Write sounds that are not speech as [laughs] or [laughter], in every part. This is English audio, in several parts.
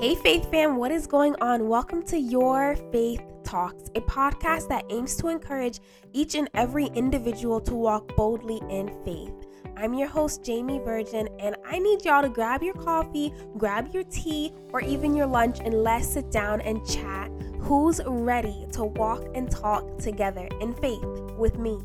Hey, Faith fam, what is going on? Welcome to Your Faith Talks, a podcast that aims to encourage each and every individual to walk boldly in faith. I'm your host, Jamie Virgin, and I need y'all to grab your coffee, grab your tea, or even your lunch, and let's sit down and chat. Who's ready to walk and talk together in faith with me?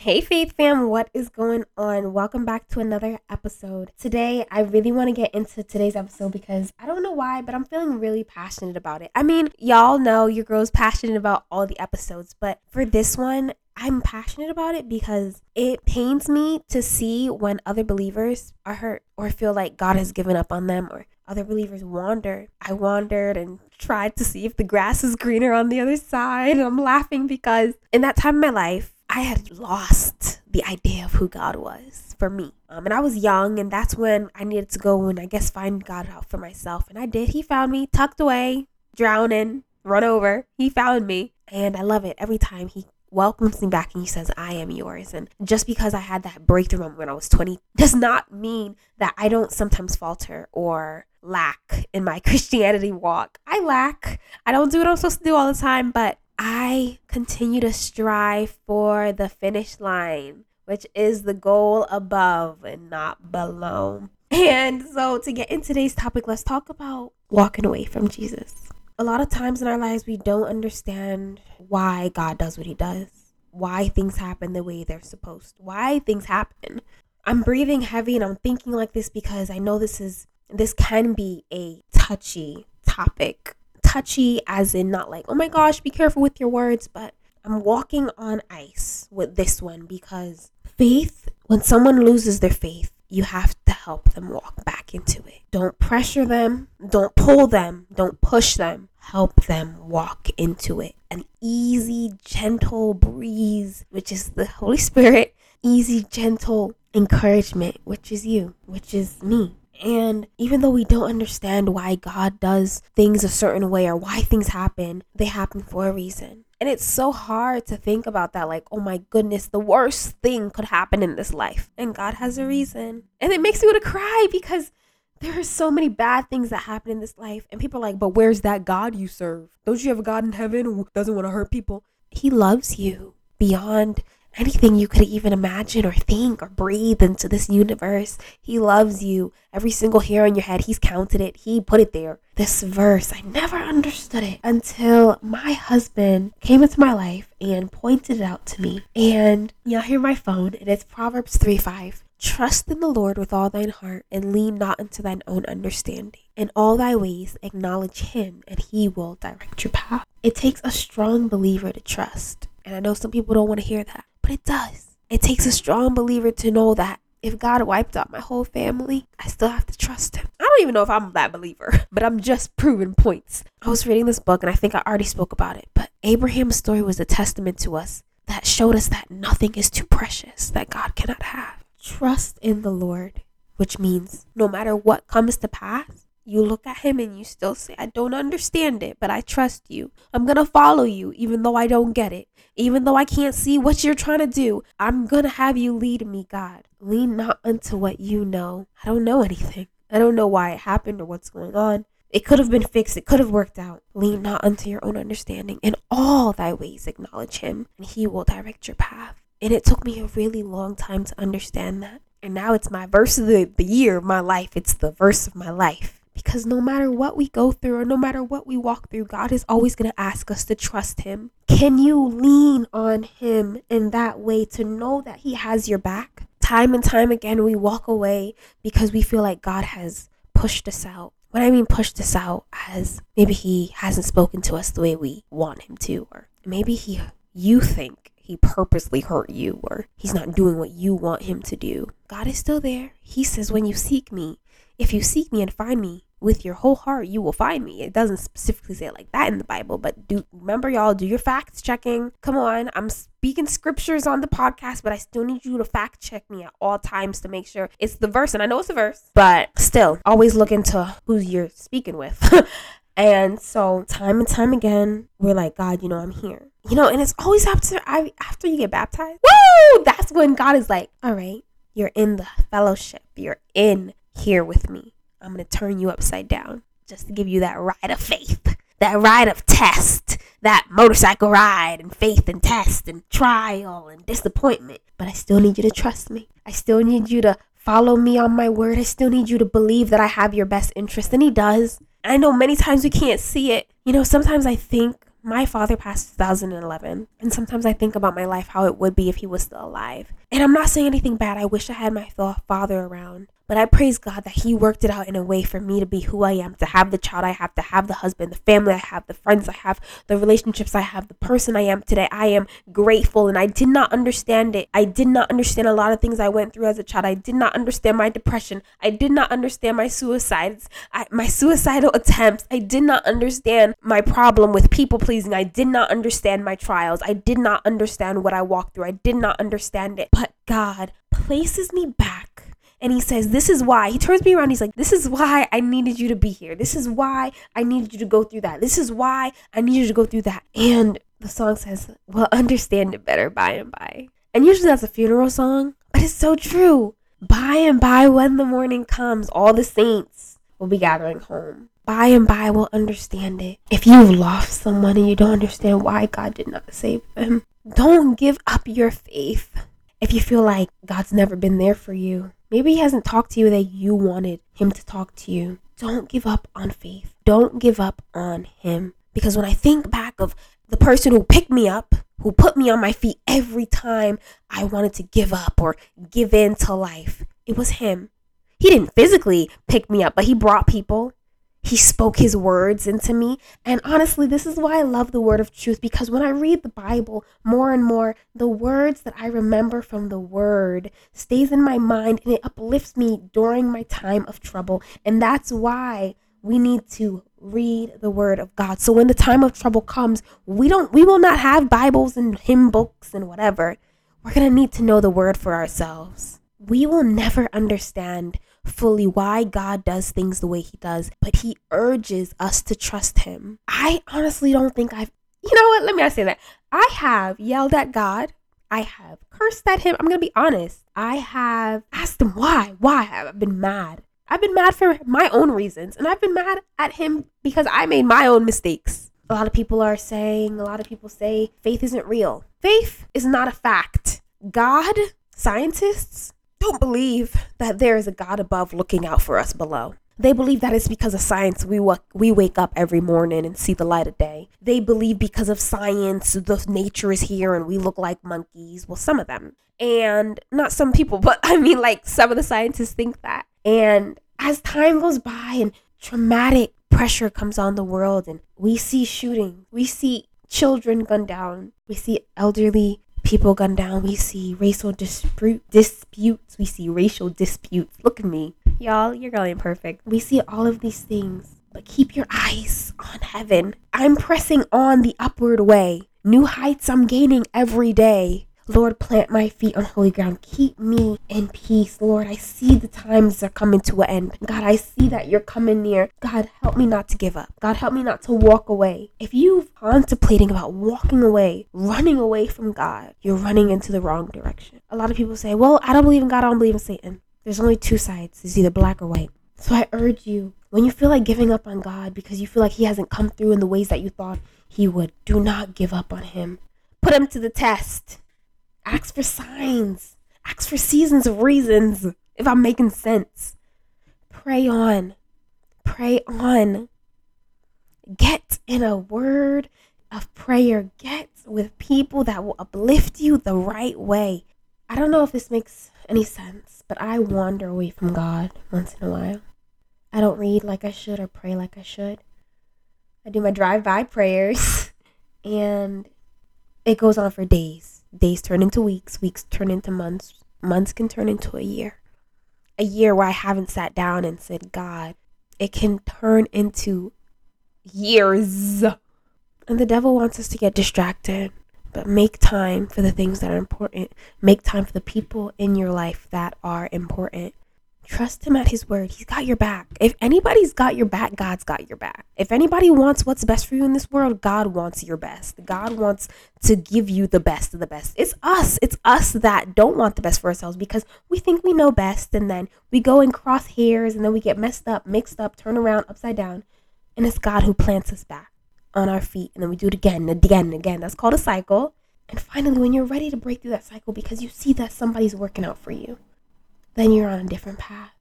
Hey, Faith fam, what is going on? Welcome back to another episode. Today, I really want to get into today's episode because I don't know why, but I'm feeling really passionate about it. I mean, y'all know your girl's passionate about all the episodes, but for this one, I'm passionate about it because it pains me to see when other believers are hurt or feel like God has given up on them or other believers wander. I wandered and tried to see if the grass is greener on the other side. And I'm laughing because in that time of my life, I had lost the idea of who God was for me. Um, and I was young, and that's when I needed to go and I guess find God out for myself. And I did. He found me tucked away, drowning, run over. He found me. And I love it every time he welcomes me back and he says, I am yours. And just because I had that breakthrough moment when I was 20 does not mean that I don't sometimes falter or lack in my [laughs] Christianity walk. I lack. I don't do what I'm supposed to do all the time, but I continue to strive for the finish line, which is the goal above and not below. And so, to get into today's topic, let's talk about walking away from Jesus. A lot of times in our lives, we don't understand why God does what He does, why things happen the way they're supposed, why things happen. I'm breathing heavy and I'm thinking like this because I know this is this can be a touchy topic touchy, as in not like, oh my gosh, be careful with your words, but I'm walking on ice with this one because faith, when someone loses their faith, you have to help them walk back into it. Don't pressure them, don't pull them, don't push them. Help them walk into it. An easy, gentle breeze, which is the Holy Spirit, easy, gentle encouragement, which is you, which is me. And even though we don't understand why God does things a certain way or why things happen, they happen for a reason. And it's so hard to think about that like, oh my goodness, the worst thing could happen in this life. And God has a reason. And it makes me want to cry because there are so many bad things that happen in this life. And people are like, but where's that God you serve? Don't you have a God in heaven who doesn't want to hurt people? He loves you beyond anything you could even imagine or think or breathe into this universe. He loves you. Every single hair on your head, He's counted it. He put it there. This verse, I never understood it until my husband came into my life and pointed it out to me. And y'all hear my phone, and it's Proverbs 3 5. Trust in the Lord with all thine heart, and lean not unto thine own understanding. In all thy ways acknowledge him, and he will direct your path. It takes a strong believer to trust. And I know some people don't want to hear that. But it does. It takes a strong believer to know that if God wiped out my whole family, I still have to trust Him. I don't even know if I'm that believer, [laughs] but I'm just proving points. I was reading this book and I think I already spoke about it, but Abraham's story was a testament to us that showed us that nothing is too precious that God cannot have. Trust in the Lord, which means no matter what comes to pass, you look at him and you still say, I don't understand it, but I trust you. I'm going to follow you, even though I don't get it. Even though I can't see what you're trying to do, I'm going to have you lead me, God. Lean not unto what you know. I don't know anything. I don't know why it happened or what's going on. It could have been fixed. It could have worked out. Lean not unto your own understanding. In all thy ways acknowledge him, and he will direct your path. And it took me a really long time to understand that. And now it's my verse of the, the year of my life. It's the verse of my life. Because no matter what we go through or no matter what we walk through, God is always going to ask us to trust Him. Can you lean on Him in that way to know that He has your back? Time and time again, we walk away because we feel like God has pushed us out. What I mean, pushed us out as maybe He hasn't spoken to us the way we want Him to, or maybe He, you think he purposely hurt you or he's not doing what you want him to do. God is still there. He says, When you seek me, if you seek me and find me with your whole heart, you will find me. It doesn't specifically say it like that in the Bible, but do remember y'all do your fact checking. Come on, I'm speaking scriptures on the podcast, but I still need you to fact check me at all times to make sure it's the verse. And I know it's a verse, but still, always look into who you're speaking with. [laughs] and so, time and time again, we're like, God, you know, I'm here. You know, and it's always after I after you get baptized. Woo! That's when God is like, all right, you're in the fellowship. You're in here with me. I'm going to turn you upside down just to give you that ride of faith, that ride of test, that motorcycle ride and faith and test and trial and disappointment. But I still need you to trust me. I still need you to follow me on my word. I still need you to believe that I have your best interest. And He does. I know many times we can't see it. You know, sometimes I think my father passed 2011, and sometimes I think about my life, how it would be if he was still alive. And I'm not saying anything bad. I wish I had my father around. But I praise God that He worked it out in a way for me to be who I am, to have the child I have, to have the husband, the family I have, the friends I have, the relationships I have, the person I am today. I am grateful and I did not understand it. I did not understand a lot of things I went through as a child. I did not understand my depression. I did not understand my suicides, I, my suicidal [laughs] attempts. I did not understand my problem with people pleasing. I did not understand my trials. I did not understand what I walked through. I did not understand it. But God places me back and he says, This is why. He turns me around. He's like, This is why I needed you to be here. This is why I needed you to go through that. This is why I needed you to go through that. And the song says, We'll understand it better by and by. And usually that's a funeral song, but it's so true. By and by, when the morning comes, all the saints will be gathering home. By and by, we'll understand it. If you've lost someone and you don't understand why God did not save them, don't give up your faith. If you feel like God's never been there for you, Maybe he hasn't talked to you that you wanted him to talk to you. Don't give up on faith. Don't give up on him. Because when I think back of the person who picked me up, who put me on my feet every time I wanted to give up or give in to life, it was him. He didn't physically pick me up, but he brought people. He spoke his words into me. And honestly, this is why I love the word of truth because when I read the Bible more and more, the words that I remember from the word stays in my mind and it uplifts me during my time of trouble. And that's why we need to read the word of God. So when the time of trouble comes, we don't we will not have Bibles and hymn books and whatever. We're going to need to know the word for ourselves. We will never understand fully why God does things the way He does, but He urges us to trust Him. I honestly don't think I've, you know what? Let me not say that. I have yelled at God. I have cursed at Him. I'm going to be honest. I have asked Him why. Why? Have I've been mad. I've been mad for my own reasons, and I've been mad at Him because I made my own mistakes. A lot of people are saying, a lot of people say faith isn't real. Faith is not a fact. God, scientists, don't believe that there is a God above looking out for us below. They believe that it's because of science we we wake up every morning and see the light of day. They believe because of science the nature is here and we look like monkeys. Well, some of them. And not some people, but [laughs] I mean like some of the scientists think that. And as time goes by and traumatic pressure comes on the world and we see shooting, we see children gunned down, we see elderly people gunned down. We see racial dispute disputes. We see racial disputes. Look at me. Y'all, you're going perfect. We see all of these things, but keep your eyes on heaven. I'm pressing on the upward way. New heights I'm gaining every day. Lord, plant my feet on holy ground. Keep me in peace. Lord, I see the times are coming to an end. God, I see that you're coming near. God, help me not to give up. God, help me not to walk away. If you're contemplating about walking away, running away from God, you're running into the wrong direction. A lot of people say, well, I don't believe in God, I don't believe in Satan. There's only two sides. It's either black or white. So I urge you, when you feel like giving up on God because you feel like He hasn't come through in the ways that you thought He would, do not give up on Him. Put Him to the test. Ask for signs. Ask for seasons of reasons, if I'm making sense. Pray on. Pray on. Get in a word of prayer. Get with people that will uplift you the right way. I don't know if this makes any sense, but I wander away from God once in a while. I don't read like I should or pray like I should. I do my drive by prayers, [laughs] and it goes on for days days turn into weeks, weeks turn into months, months can turn into a year. A year where I haven't sat down and said, God, it can turn into years. And the devil wants us to get distracted, but make time for the things that are important. Make time for the people in your life that are important. Trust him at his word. He's got your back. If anybody's got your back, God's got your back. If anybody wants what's best for you in this world, God wants your best. God wants to give you the best of the best. It's us. It's us that don't want the best for ourselves because we think we know best and then we go and cross hairs and then we get messed up, mixed up, turn around, upside down. And it's God who plants us back on our feet and then we do it again and again and again. That's called a cycle. And finally, when you're ready to break through that cycle because you see that somebody's working out for you, then you're on a different path.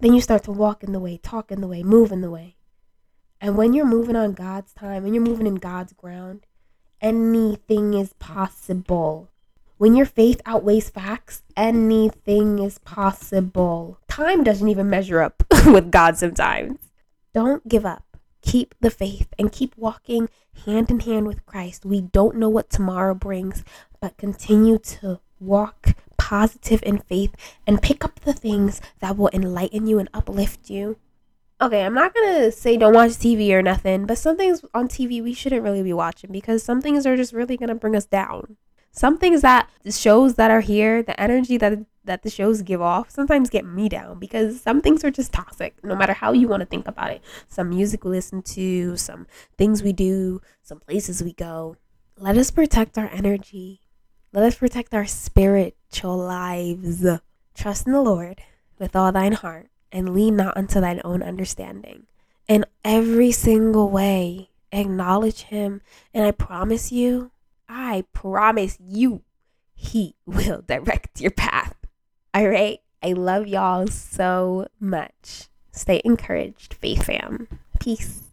Then you start to walk in the way, talk in the way, move in the way. And when you're moving on God's time, when you're moving in God's ground, anything is possible. When your faith outweighs facts, anything is possible. Time doesn't even measure up [laughs] with God sometimes. Don't give up. Keep the faith and keep walking hand in hand with Christ. We don't know what tomorrow brings, but continue to walk positive in faith and pick up the things that will enlighten you and uplift you. Okay, I'm not gonna say don't watch TV or nothing, but some things on TV we shouldn't really be watching because some things are just really gonna bring us down. Some things that the shows that are here, the energy that that the shows give off, sometimes get me down because some things are just toxic, no matter how you want to think about it. Some music we listen to, some things we do, some places we go. Let us protect our energy let us protect our spiritual lives. Trust in the Lord with all thine heart and lean not unto thine own understanding. In every single way, acknowledge him. And I promise you, I promise you, he [laughs] will direct your path. All right. I love y'all so much. Stay encouraged, Faith Fam. Peace.